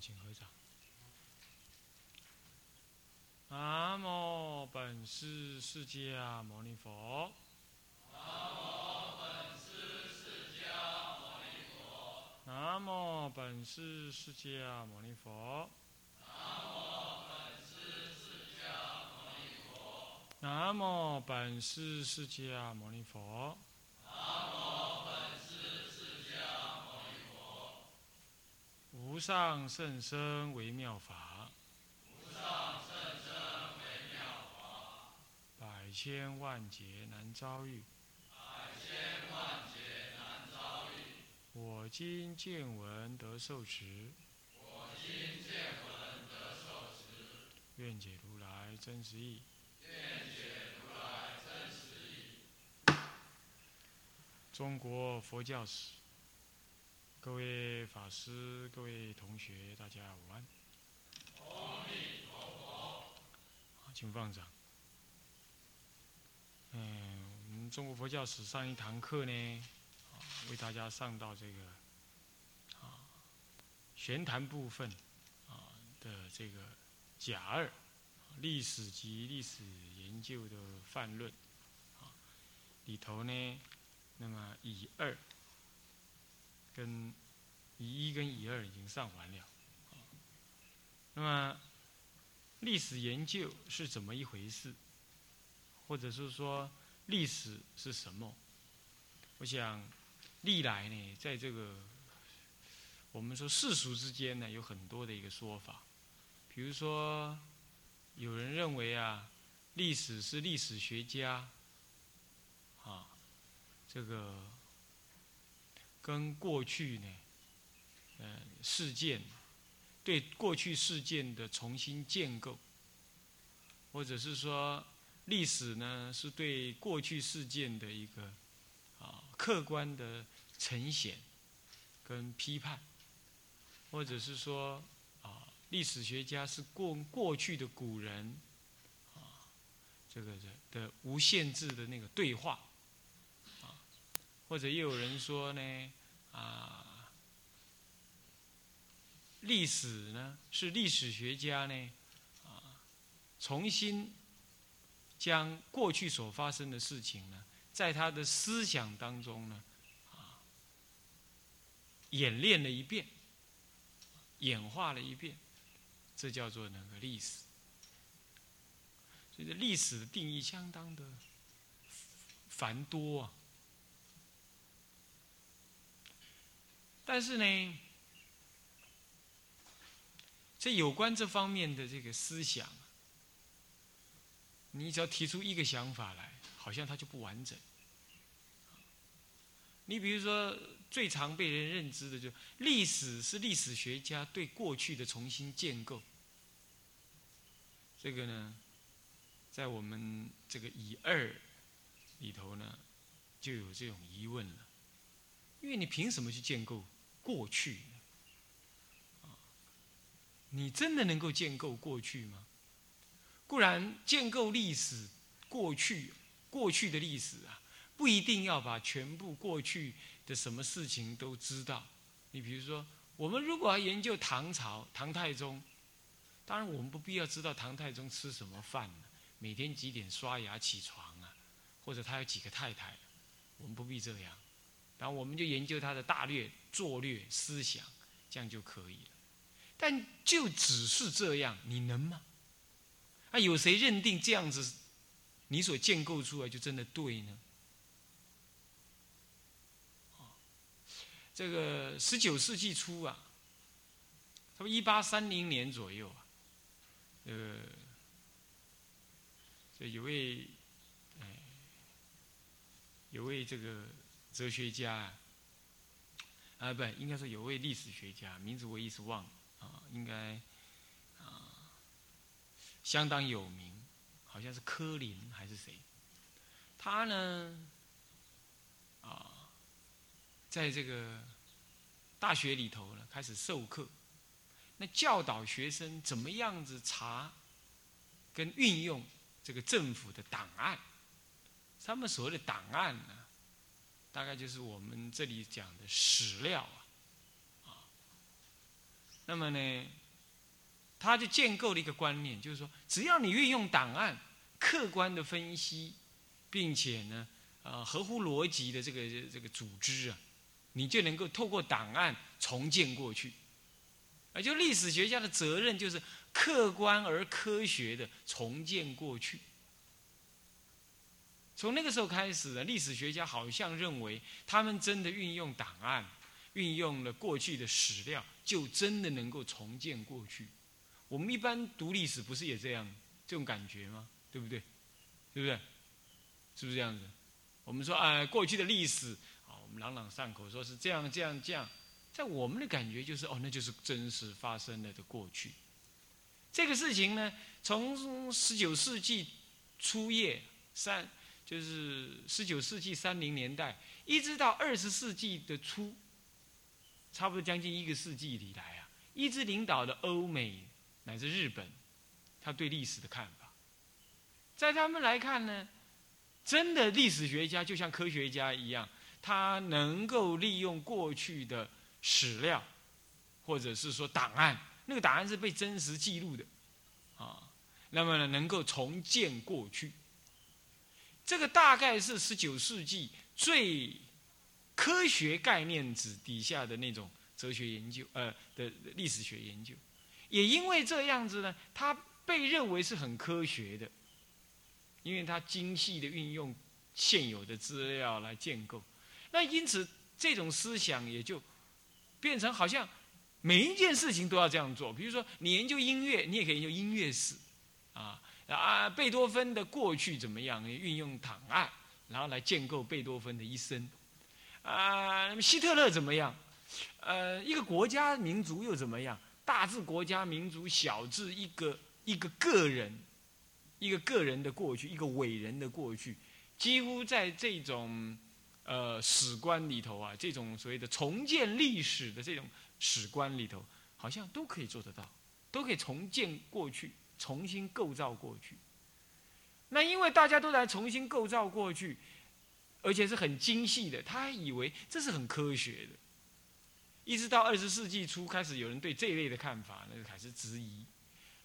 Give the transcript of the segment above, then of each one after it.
请合掌。南无本师释迦牟尼佛。南无本师释迦牟尼佛。南无本师释迦牟尼佛。南无本师释迦牟尼佛。无上甚深微妙法，无上甚深微妙法，百千万劫难遭遇。百千万劫难遭遇。我今见闻得受持，我今见闻得受持，愿解如来真实义。愿解如来真实义。中国佛教史，各位法师、各位同学，大家午安。阿弥陀佛。请放掌。嗯，我们中国佛教史上一堂课呢，为大家上到这个啊玄谈部分啊的这个甲二历史及历史研究的范论啊里头呢，那么乙二跟乙一跟乙二已经上完了，那么历史研究是怎么一回事？或者是说历史是什么？我想历来呢，在这个我们说世俗之间呢，有很多的一个说法。比如说，有人认为啊，历史是历史学家啊，这个跟过去呢，呃，事件对过去事件的重新建构，或者是说。历史呢，是对过去事件的一个啊客观的呈现跟批判，或者是说啊历史学家是过过去的古人啊这个的的无限制的那个对话啊，或者也有人说呢啊历史呢是历史学家呢啊重新。将过去所发生的事情呢，在他的思想当中呢，啊，演练了一遍，演化了一遍，这叫做那个历史。所以，历史的定义相当的繁多啊。但是呢，这有关这方面的这个思想。你只要提出一个想法来，好像它就不完整。你比如说，最常被人认知的，就历史是历史学家对过去的重新建构。这个呢，在我们这个乙二里头呢，就有这种疑问了。因为你凭什么去建构过去呢？你真的能够建构过去吗？固然建构历史过去，过去的历史啊，不一定要把全部过去的什么事情都知道。你比如说，我们如果要研究唐朝唐太宗，当然我们不必要知道唐太宗吃什么饭，每天几点刷牙起床啊，或者他有几个太太，我们不必这样。然后我们就研究他的大略、作略、思想，这样就可以了。但就只是这样，你能吗？啊有谁认定这样子，你所建构出来就真的对呢？这个十九世纪初啊，差不多一八三零年左右啊，呃，这有位，哎，有位这个哲学家啊，不，应该说有位历史学家，名字我一时忘了啊，应该啊。相当有名，好像是柯林还是谁？他呢，啊，在这个大学里头呢，开始授课，那教导学生怎么样子查跟运用这个政府的档案。他们所谓的档案呢，大概就是我们这里讲的史料啊，啊，那么呢，他就建构了一个观念，就是说，只要你运用档案，客观的分析，并且呢，呃，合乎逻辑的这个这个组织啊，你就能够透过档案重建过去。啊就历史学家的责任，就是客观而科学的重建过去。从那个时候开始呢，历史学家好像认为，他们真的运用档案，运用了过去的史料，就真的能够重建过去。我们一般读历史，不是也这样这种感觉吗？对不对？对不对？是不是这样子？我们说，哎，过去的历史啊，我们朗朗上口，说是这样这样这样，在我们的感觉就是，哦，那就是真实发生了的过去。这个事情呢，从十九世纪初叶三。就是十九世纪三零年代，一直到二十世纪的初，差不多将近一个世纪以来啊，一直领导的欧美乃至日本，他对历史的看法，在他们来看呢，真的历史学家就像科学家一样，他能够利用过去的史料，或者是说档案，那个档案是被真实记录的，啊，那么呢，能够重建过去。这个大概是十九世纪最科学概念子底下的那种哲学研究，呃的历史学研究，也因为这样子呢，它被认为是很科学的，因为它精细的运用现有的资料来建构，那因此这种思想也就变成好像每一件事情都要这样做，比如说你研究音乐，你也可以研究音乐史，啊。贝多芬的过去怎么样？运用档案，然后来建构贝多芬的一生。啊，那么希特勒怎么样？呃，一个国家民族又怎么样？大至国家民族，小至一个一个个人，一个个人的过去，一个伟人的过去，几乎在这种呃史观里头啊，这种所谓的重建历史的这种史观里头，好像都可以做得到，都可以重建过去。重新构造过去，那因为大家都来重新构造过去，而且是很精细的，他还以为这是很科学的。一直到二十世纪初，开始有人对这一类的看法呢开始质疑。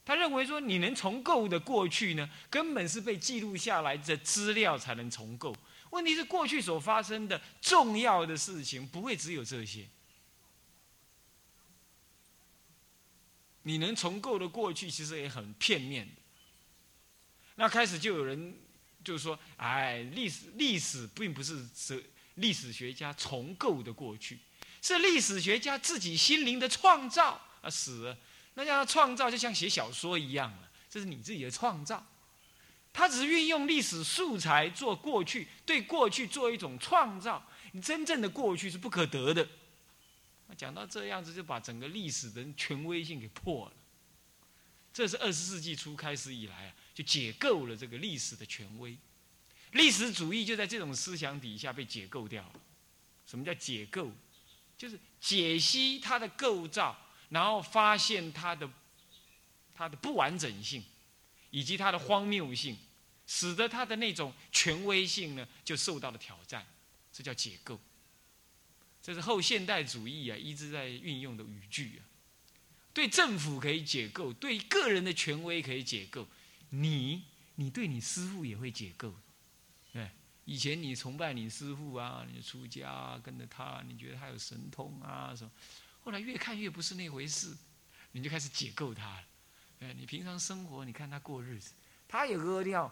他认为说，你能重构的过去呢，根本是被记录下来的资料才能重构。问题是过去所发生的重要的事情，不会只有这些。你能重构的过去，其实也很片面。那开始就有人就说：“哎，历史历史并不是是历史学家重构的过去，是历史学家自己心灵的创造啊！死了，那叫创造，就像写小说一样了，这是你自己的创造。他只是运用历史素材做过去，对过去做一种创造。你真正的过去是不可得的。”讲到这样子，就把整个历史的权威性给破了。这是二十世纪初开始以来啊，就解构了这个历史的权威。历史主义就在这种思想底下被解构掉了。什么叫解构？就是解析它的构造，然后发现它的它的不完整性，以及它的荒谬性，使得它的那种权威性呢，就受到了挑战。这叫解构。这是后现代主义啊一直在运用的语句啊，对政府可以解构，对个人的权威可以解构，你你对你师傅也会解构，对，以前你崇拜你师傅啊，你出家跟着他，你觉得他有神通啊什么，后来越看越不是那回事，你就开始解构他了，哎，你平常生活你看他过日子，他也屙尿，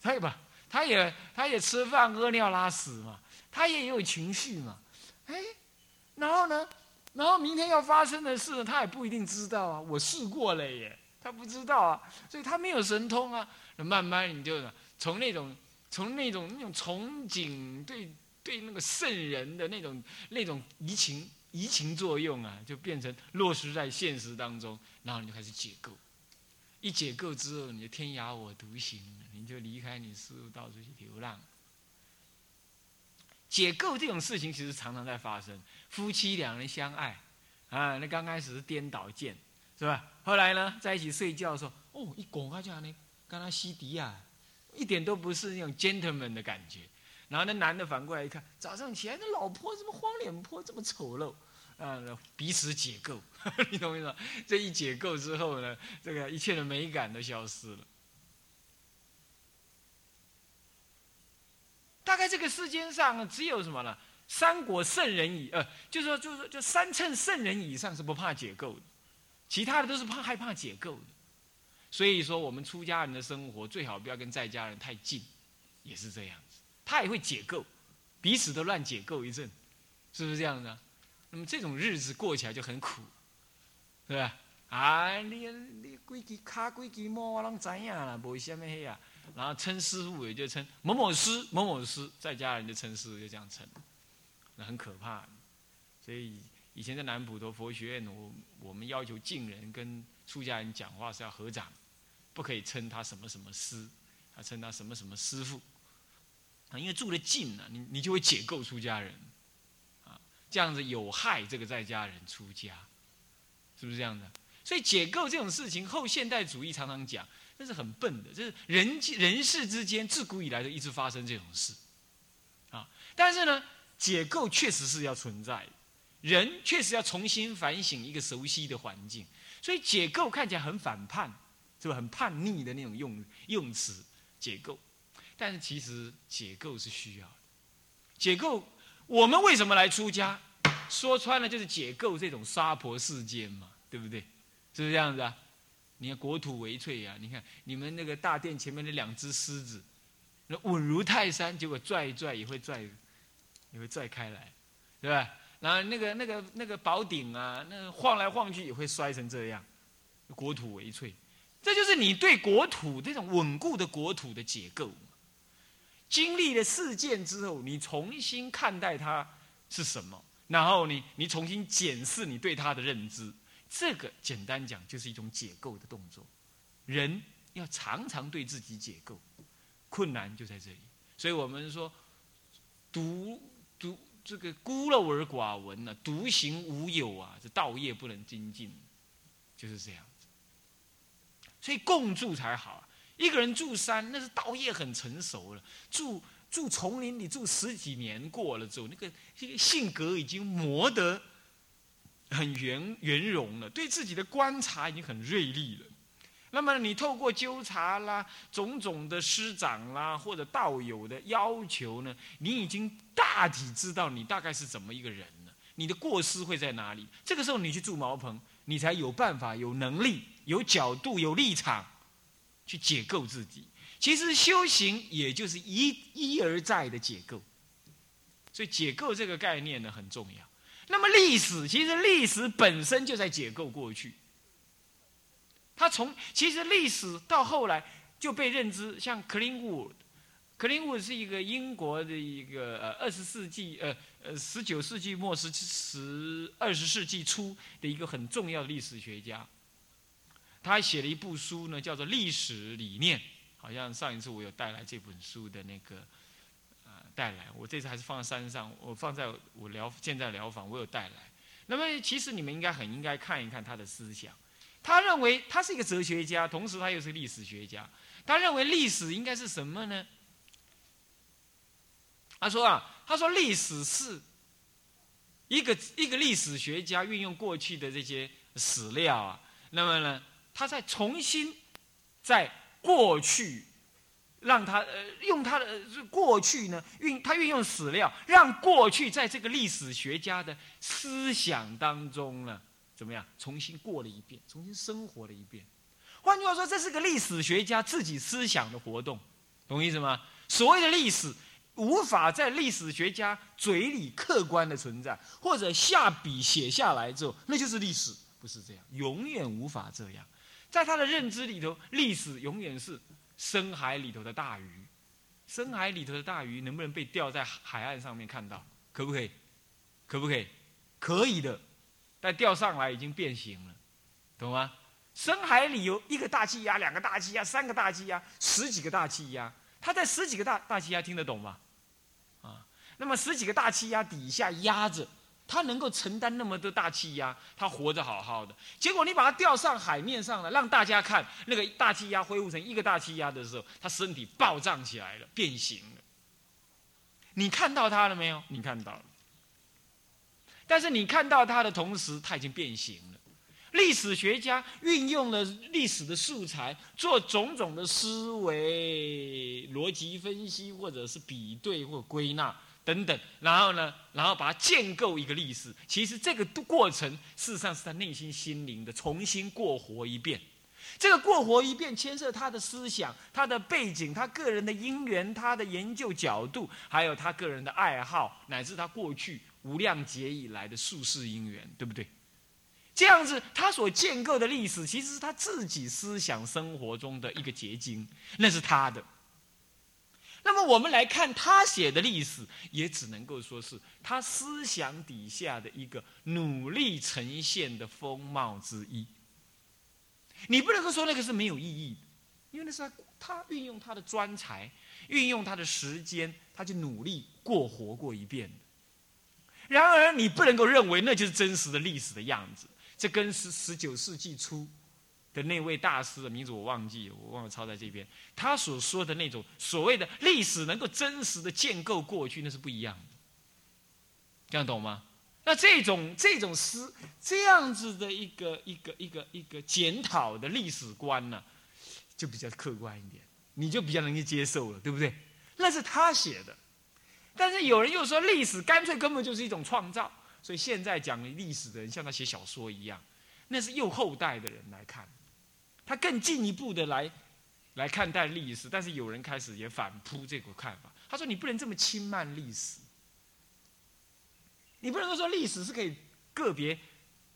他也不，他也他也吃饭屙尿拉屎嘛，他也有情绪嘛。哎，然后呢？然后明天要发生的事，他也不一定知道啊。我试过了耶，他不知道啊，所以他没有神通啊。那慢慢你就从那种从那种那种憧憬，对对那个圣人的那种那种移情移情作用啊，就变成落实在现实当中。然后你就开始解构，一解构之后，你就天涯我独行，你就离开你师傅，到处去流浪。解构这种事情其实常常在发生，夫妻两人相爱，啊，那刚开始是颠倒见，是吧？后来呢，在一起睡觉的时候，哦，一拱开这样呢，跟他西迪啊，一点都不是那种 gentleman 的感觉。然后那男的反过来一看，早上起来，那老婆怎么黄脸婆这么丑陋？啊，彼此解构，你懂我意思吗？这一解构之后呢，这个一切的美感都消失了。大概这个世间上只有什么呢？三国圣人以呃，就是说，就是说，就三乘圣人以上是不怕解构的，其他的都是怕害怕解构的。所以说，我们出家人的生活最好不要跟在家人太近，也是这样子。他也会解构，彼此都乱解构一阵，是不是这样的？那么这种日子过起来就很苦，对吧？啊，你你规矩卡规矩摸，我拢知影啦，无什么黑啊。然后称师傅也就称某某师某某师，在家人就称师傅就这样称，那很可怕。所以以前在南普陀佛学院，我我们要求敬人跟出家人讲话是要合掌。不可以称他什么什么师，要称他什么什么师傅，啊，因为住的近呢，你你就会解构出家人，啊，这样子有害这个在家人出家，是不是这样的？所以解构这种事情，后现代主义常常讲，这是很笨的，就是人人世之间自古以来都一直发生这种事，啊，但是呢，解构确实是要存在，人确实要重新反省一个熟悉的环境，所以解构看起来很反叛。是不是很叛逆的那种用用词解构？但是其实解构是需要的。解构，我们为什么来出家？说穿了就是解构这种杀婆世间嘛，对不对？是不是这样子啊？你看国土为脆呀，你看你们那个大殿前面的两只狮子，那稳如泰山，结果拽一拽也会拽，也会拽开来，对吧？然后那个那个那个宝顶啊，那晃来晃去也会摔成这样，国土为脆。这就是你对国土这种稳固的国土的解构。经历了事件之后，你重新看待它是什么，然后你你重新检视你对它的认知，这个简单讲就是一种解构的动作。人要常常对自己解构，困难就在这里。所以我们说，独独这个孤陋而寡闻呢，独行无友啊，这道业不能精进，就是这样。所以共住才好啊。一个人住山，那是道业很成熟了。住住丛林里住十几年过了之后，那个性格已经磨得很圆圆融了，对自己的观察已经很锐利了。那么你透过纠察啦、种种的师长啦或者道友的要求呢，你已经大体知道你大概是怎么一个人了。你的过失会在哪里？这个时候你去住茅棚，你才有办法、有能力。有角度、有立场，去解构自己。其实修行也就是一一而再的解构，所以解构这个概念呢很重要。那么历史，其实历史本身就在解构过去。他从其实历史到后来就被认知，像克林伍，克林伍是一个英国的一个呃二十世纪呃呃十九世纪末十十二十世纪初的一个很重要的历史学家。他写了一部书呢，叫做《历史理念》，好像上一次我有带来这本书的那个，带来。我这次还是放在山上，我放在我疗现在疗房，我有带来。那么，其实你们应该很应该看一看他的思想。他认为他是一个哲学家，同时他又是历史学家。他认为历史应该是什么呢？他说啊，他说历史是一个一个历史学家运用过去的这些史料啊，那么呢？他在重新在过去，让他呃用他的过去呢运他运用史料，让过去在这个历史学家的思想当中呢怎么样重新过了一遍，重新生活了一遍。换句话说，这是个历史学家自己思想的活动，懂意思吗？所谓的历史无法在历史学家嘴里客观的存在，或者下笔写下来之后，那就是历史，不是这样，永远无法这样。在他的认知里头，历史永远是深海里头的大鱼，深海里头的大鱼能不能被钓在海岸上面看到？可不可以？可不可以？可以的，但钓上来已经变形了，懂吗？深海里有一个大气压、两个大气压、三个大气压、十几个大气压，他在十几个大大气压听得懂吗？啊，那么十几个大气压底下压着。他能够承担那么多大气压，他活着好好的。结果你把他吊上海面上了，让大家看那个大气压恢复成一个大气压的时候，他身体暴胀起来了，变形了。你看到他了没有？你看到了。但是你看到它的同时，它已经变形了。历史学家运用了历史的素材，做种种的思维、逻辑分析，或者是比对或归纳等等，然后呢，然后把它建构一个历史。其实这个过程，事实上是他内心心灵的重新过活一遍。这个过活一遍，牵涉他的思想、他的背景、他个人的因缘、他的研究角度，还有他个人的爱好，乃至他过去无量劫以来的术世因缘，对不对？这样子，他所建构的历史，其实是他自己思想生活中的一个结晶，那是他的。那么，我们来看他写的历史，也只能够说是他思想底下的一个努力呈现的风貌之一。你不能够说那个是没有意义的，因为那是他他运用他的专才，运用他的时间，他就努力过活过一遍然而，你不能够认为那就是真实的历史的样子。这跟十十九世纪初的那位大师的名字我忘记，我忘了抄在这边。他所说的那种所谓的历史能够真实的建构过去，那是不一样的。这样懂吗？那这种这种诗这样子的一个一个一个一个检讨的历史观呢，就比较客观一点，你就比较容易接受了，对不对？那是他写的，但是有人又说历史干脆根本就是一种创造。所以现在讲历史的人像他写小说一样，那是又后代的人来看，他更进一步的来来看待历史。但是有人开始也反扑这个看法，他说：“你不能这么轻慢历史，你不能说历史是可以个别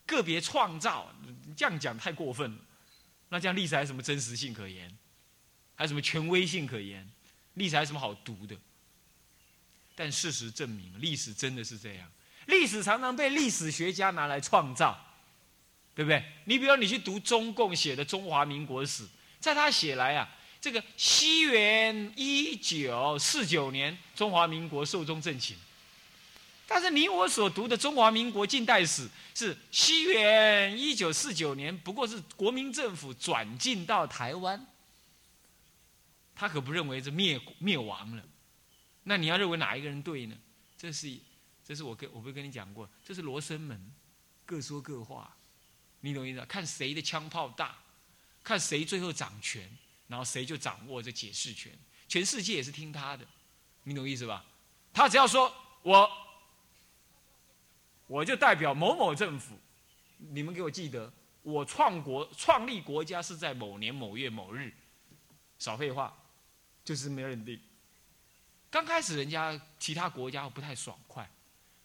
个别创造，你这样讲太过分了。那这样历史还有什么真实性可言？还有什么权威性可言？历史还有什么好读的？但事实证明，历史真的是这样。”历史常常被历史学家拿来创造，对不对？你比如你去读中共写的中华民国史，在他写来啊，这个西元一九四九年中华民国寿终正寝，但是你我所读的中华民国近代史是西元一九四九年，不过是国民政府转进到台湾，他可不认为这灭灭亡了。那你要认为哪一个人对呢？这是。这是我跟我不跟你讲过，这是罗生门，各说各话，你懂意思？看谁的枪炮大，看谁最后掌权，然后谁就掌握这解释权，全世界也是听他的，你懂意思吧？他只要说我，我就代表某某政府，你们给我记得，我创国创立国家是在某年某月某日，少废话，就是没认定。刚开始人家其他国家不太爽快。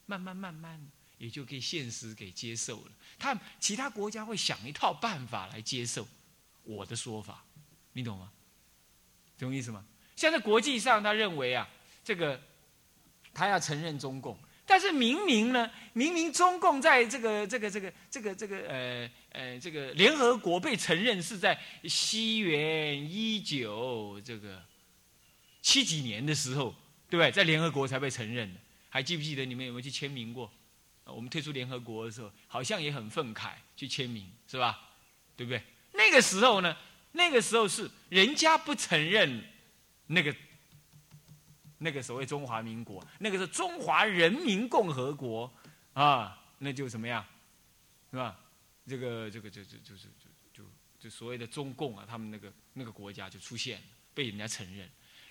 慢慢慢慢，也就给现实给接受了。他其他国家会想一套办法来接受我的说法，你懂吗？懂意思吗？现在国际上，他认为啊，这个他要承认中共，但是明明呢，明明中共在这个这个这个这个这个呃呃这个联合国被承认是在西元一九这个七几年的时候，对不对？在联合国才被承认的。还记不记得你们有没有去签名过？我们退出联合国的时候，好像也很愤慨去签名，是吧？对不对？那个时候呢，那个时候是人家不承认那个那个所谓中华民国，那个是中华人民共和国啊，那就怎么样，是吧？这个这个就就就是就就就所谓的中共啊，他们那个那个国家就出现，被人家承认。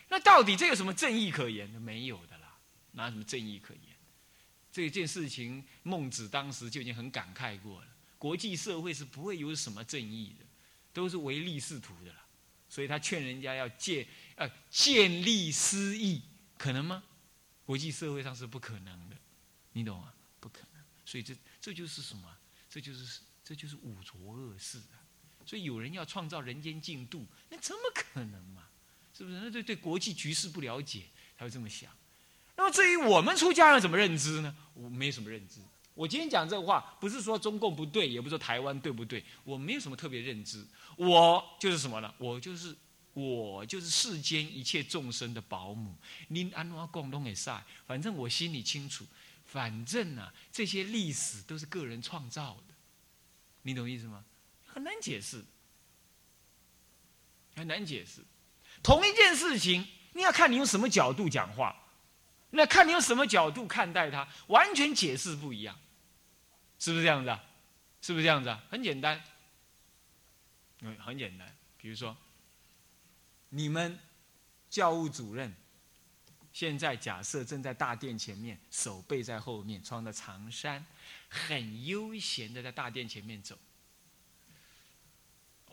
那到底这有什么正义可言？没有的啦。哪有什么正义可言？这件事情，孟子当时就已经很感慨过了。国际社会是不会有什么正义的，都是唯利是图的了。所以他劝人家要建呃建立私义，可能吗？国际社会上是不可能的，你懂吗？不可能。所以这这就是什么？这就是这就是五浊恶世啊！所以有人要创造人间净土，那怎么可能嘛？是不是？那对对国际局势不了解，才会这么想。那么至于我们出家人怎么认知呢？我没什么认知。我今天讲这个话，不是说中共不对，也不是说台湾对不对，我没有什么特别认知。我就是什么呢？我就是我就是世间一切众生的保姆。您安怎共同给晒？反正我心里清楚。反正啊，这些历史都是个人创造的，你懂意思吗？很难解释，很难解释。同一件事情，你要看你用什么角度讲话。那看你用什么角度看待它，完全解释不一样。是不是这样子啊？是不是这样子啊？很简单，嗯，很简单。比如说，你们教务主任现在假设正在大殿前面，手背在后面，穿着长衫，很悠闲的在大殿前面走。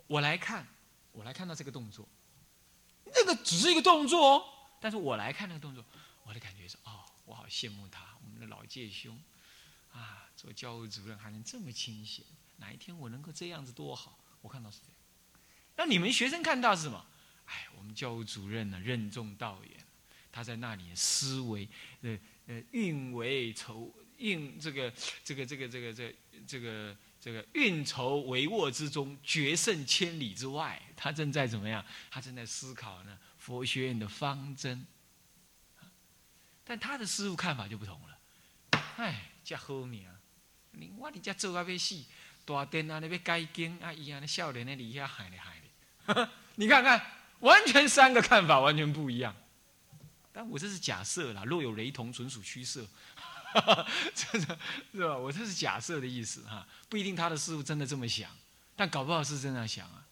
我来看，我来看到这个动作，那个只是一个动作哦。但是我来看那个动作，我的感觉是：哦，我好羡慕他，我们的老介兄，啊，做教务主任还能这么清闲，哪一天我能够这样子多好。我看到是这样。那你们学生看到是什么？哎，我们教务主任呢，任重道远，他在那里思维，呃呃，运为筹运这个这个这个这个这这个这个运筹帷幄之中，决胜千里之外。他正在怎么样？他正在思考呢？佛学院的方针，但他的师傅看法就不同了。哎，这好命，你我你家做啊要死，大殿啊那要改经啊，伊啊那少年的离下喊的喊的。你看看，完全三个看法完全不一样。但我这是假设啦，若有雷同，纯属虚设。真的是吧？我这是假设的意思哈，不一定他的师傅真的这么想，但搞不好是真的想啊。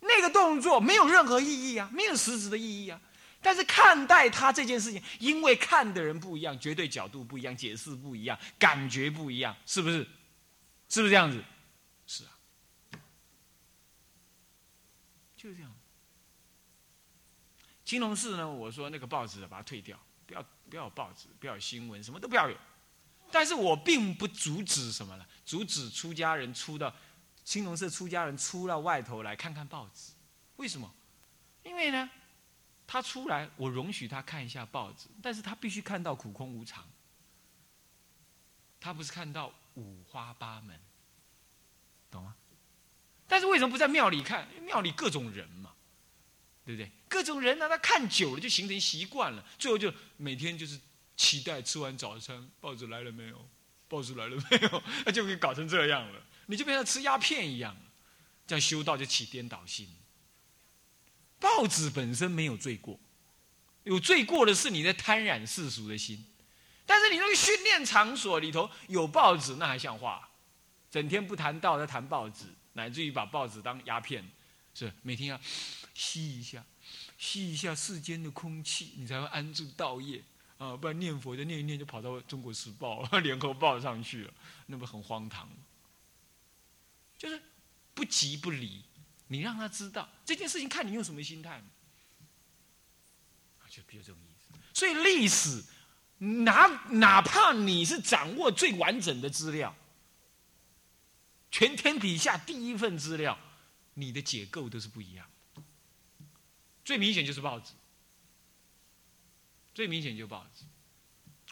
那个动作没有任何意义啊，没有实质的意义啊。但是看待他这件事情，因为看的人不一样，绝对角度不一样，解释不一样，感觉不一样，是不是？是不是这样子？是啊，就是这样。金龙寺呢？我说那个报纸把它退掉，不要不要报纸，不要有新闻，什么都不要有。但是我并不阻止什么了，阻止出家人出到。青龙寺出家人出到外头来看看报纸，为什么？因为呢，他出来，我容许他看一下报纸，但是他必须看到苦空无常，他不是看到五花八门，懂吗？但是为什么不在庙里看？庙里各种人嘛，对不对？各种人呢，他看久了就形成习惯了，最后就每天就是期待吃完早餐，报纸来了没有？报纸来了没有？那 就给搞成这样了。你就变成吃鸦片一样，这样修道就起颠倒心。报纸本身没有罪过，有罪过的是你在贪染世俗的心。但是你那个训练场所里头有报纸，那还像话？整天不谈道，在谈报纸，乃至于把报纸当鸦片，是每天要吸一下，吸一下世间的空气，你才会安住道业啊！不然念佛就念一念，就跑到《中国时报》《联合报》上去了，那不很荒唐？就是不急不离，你让他知道这件事情，看你用什么心态就比较这种意思。所以历史，哪哪怕你是掌握最完整的资料，全天底下第一份资料，你的解构都是不一样。最明显就是报纸，最明显就报纸。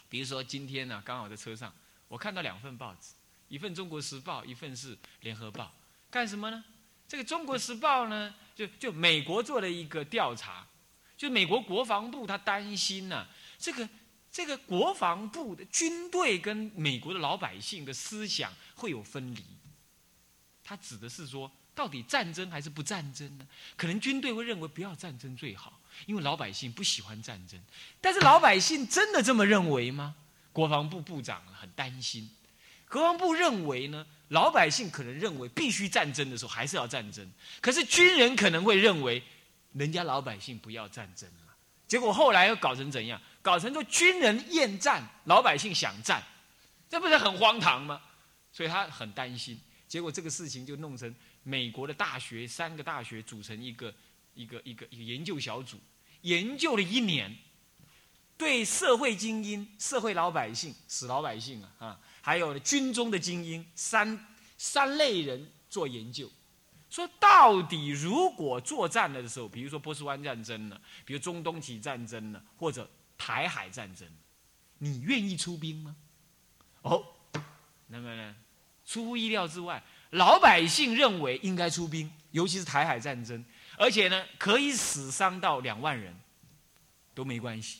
比如说今天呢，刚好在车上，我看到两份报纸。一份《中国时报》，一份是《联合报》，干什么呢？这个《中国时报》呢，就就美国做了一个调查，就美国国防部他担心呢，这个这个国防部的军队跟美国的老百姓的思想会有分离。他指的是说，到底战争还是不战争呢？可能军队会认为不要战争最好，因为老百姓不喜欢战争。但是老百姓真的这么认为吗？国防部部长很担心。国防部认为呢，老百姓可能认为必须战争的时候还是要战争，可是军人可能会认为，人家老百姓不要战争了。结果后来又搞成怎样？搞成说军人厌战，老百姓想战，这不是很荒唐吗？所以他很担心。结果这个事情就弄成美国的大学三个大学组成一个一个一个一个研究小组，研究了一年，对社会精英、社会老百姓、死老百姓啊啊！还有军中的精英三三类人做研究，说到底，如果作战了的时候，比如说波斯湾战争呢，比如中东起战争呢，或者台海战争，你愿意出兵吗？哦，那么呢，出乎意料之外，老百姓认为应该出兵，尤其是台海战争，而且呢，可以死伤到两万人，都没关系。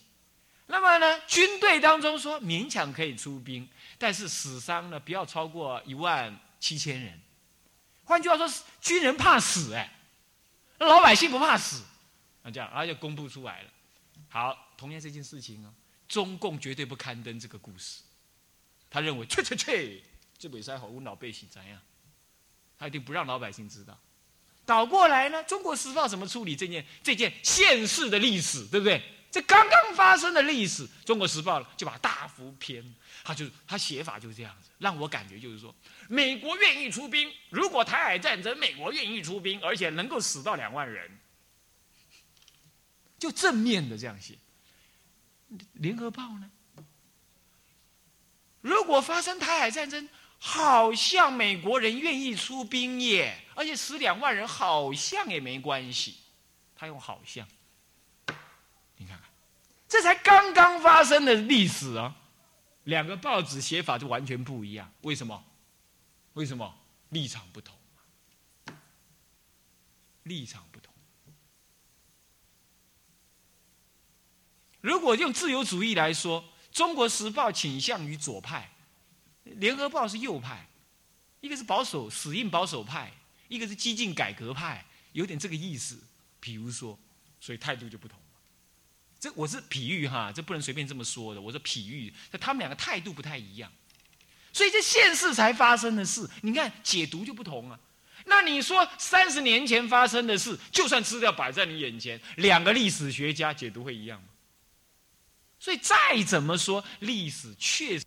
那么呢，军队当中说勉强可以出兵。但是死伤呢，不要超过一万七千人。换句话说，军人怕死哎，老百姓不怕死，那这样，然后就公布出来了。好，同样这件事情啊，中共绝对不刊登这个故事。他认为，去去去，这北塞好问老百姓怎样？他一定不让老百姓知道。倒过来呢，《中国时报》怎么处理这件这件现世的历史，对不对？这刚刚发生的历史，《中国时报》就把大幅偏，他就他写法就是这样子，让我感觉就是说，美国愿意出兵，如果台海战争，美国愿意出兵，而且能够死到两万人，就正面的这样写。《联合报》呢？如果发生台海战争，好像美国人愿意出兵耶，而且死两万人好像也没关系。他用“好像”，这才刚刚发生的历史啊！两个报纸写法就完全不一样，为什么？为什么？立场不同，立场不同。如果用自由主义来说，《中国时报》倾向于左派，《联合报》是右派，一个是保守死硬保守派，一个是激进改革派，有点这个意思。比如说，所以态度就不同这我是比喻哈，这不能随便这么说的。我是比喻，他们两个态度不太一样，所以这现世才发生的事，你看解读就不同啊。那你说三十年前发生的事，就算资料摆在你眼前，两个历史学家解读会一样吗？所以再怎么说，历史确实。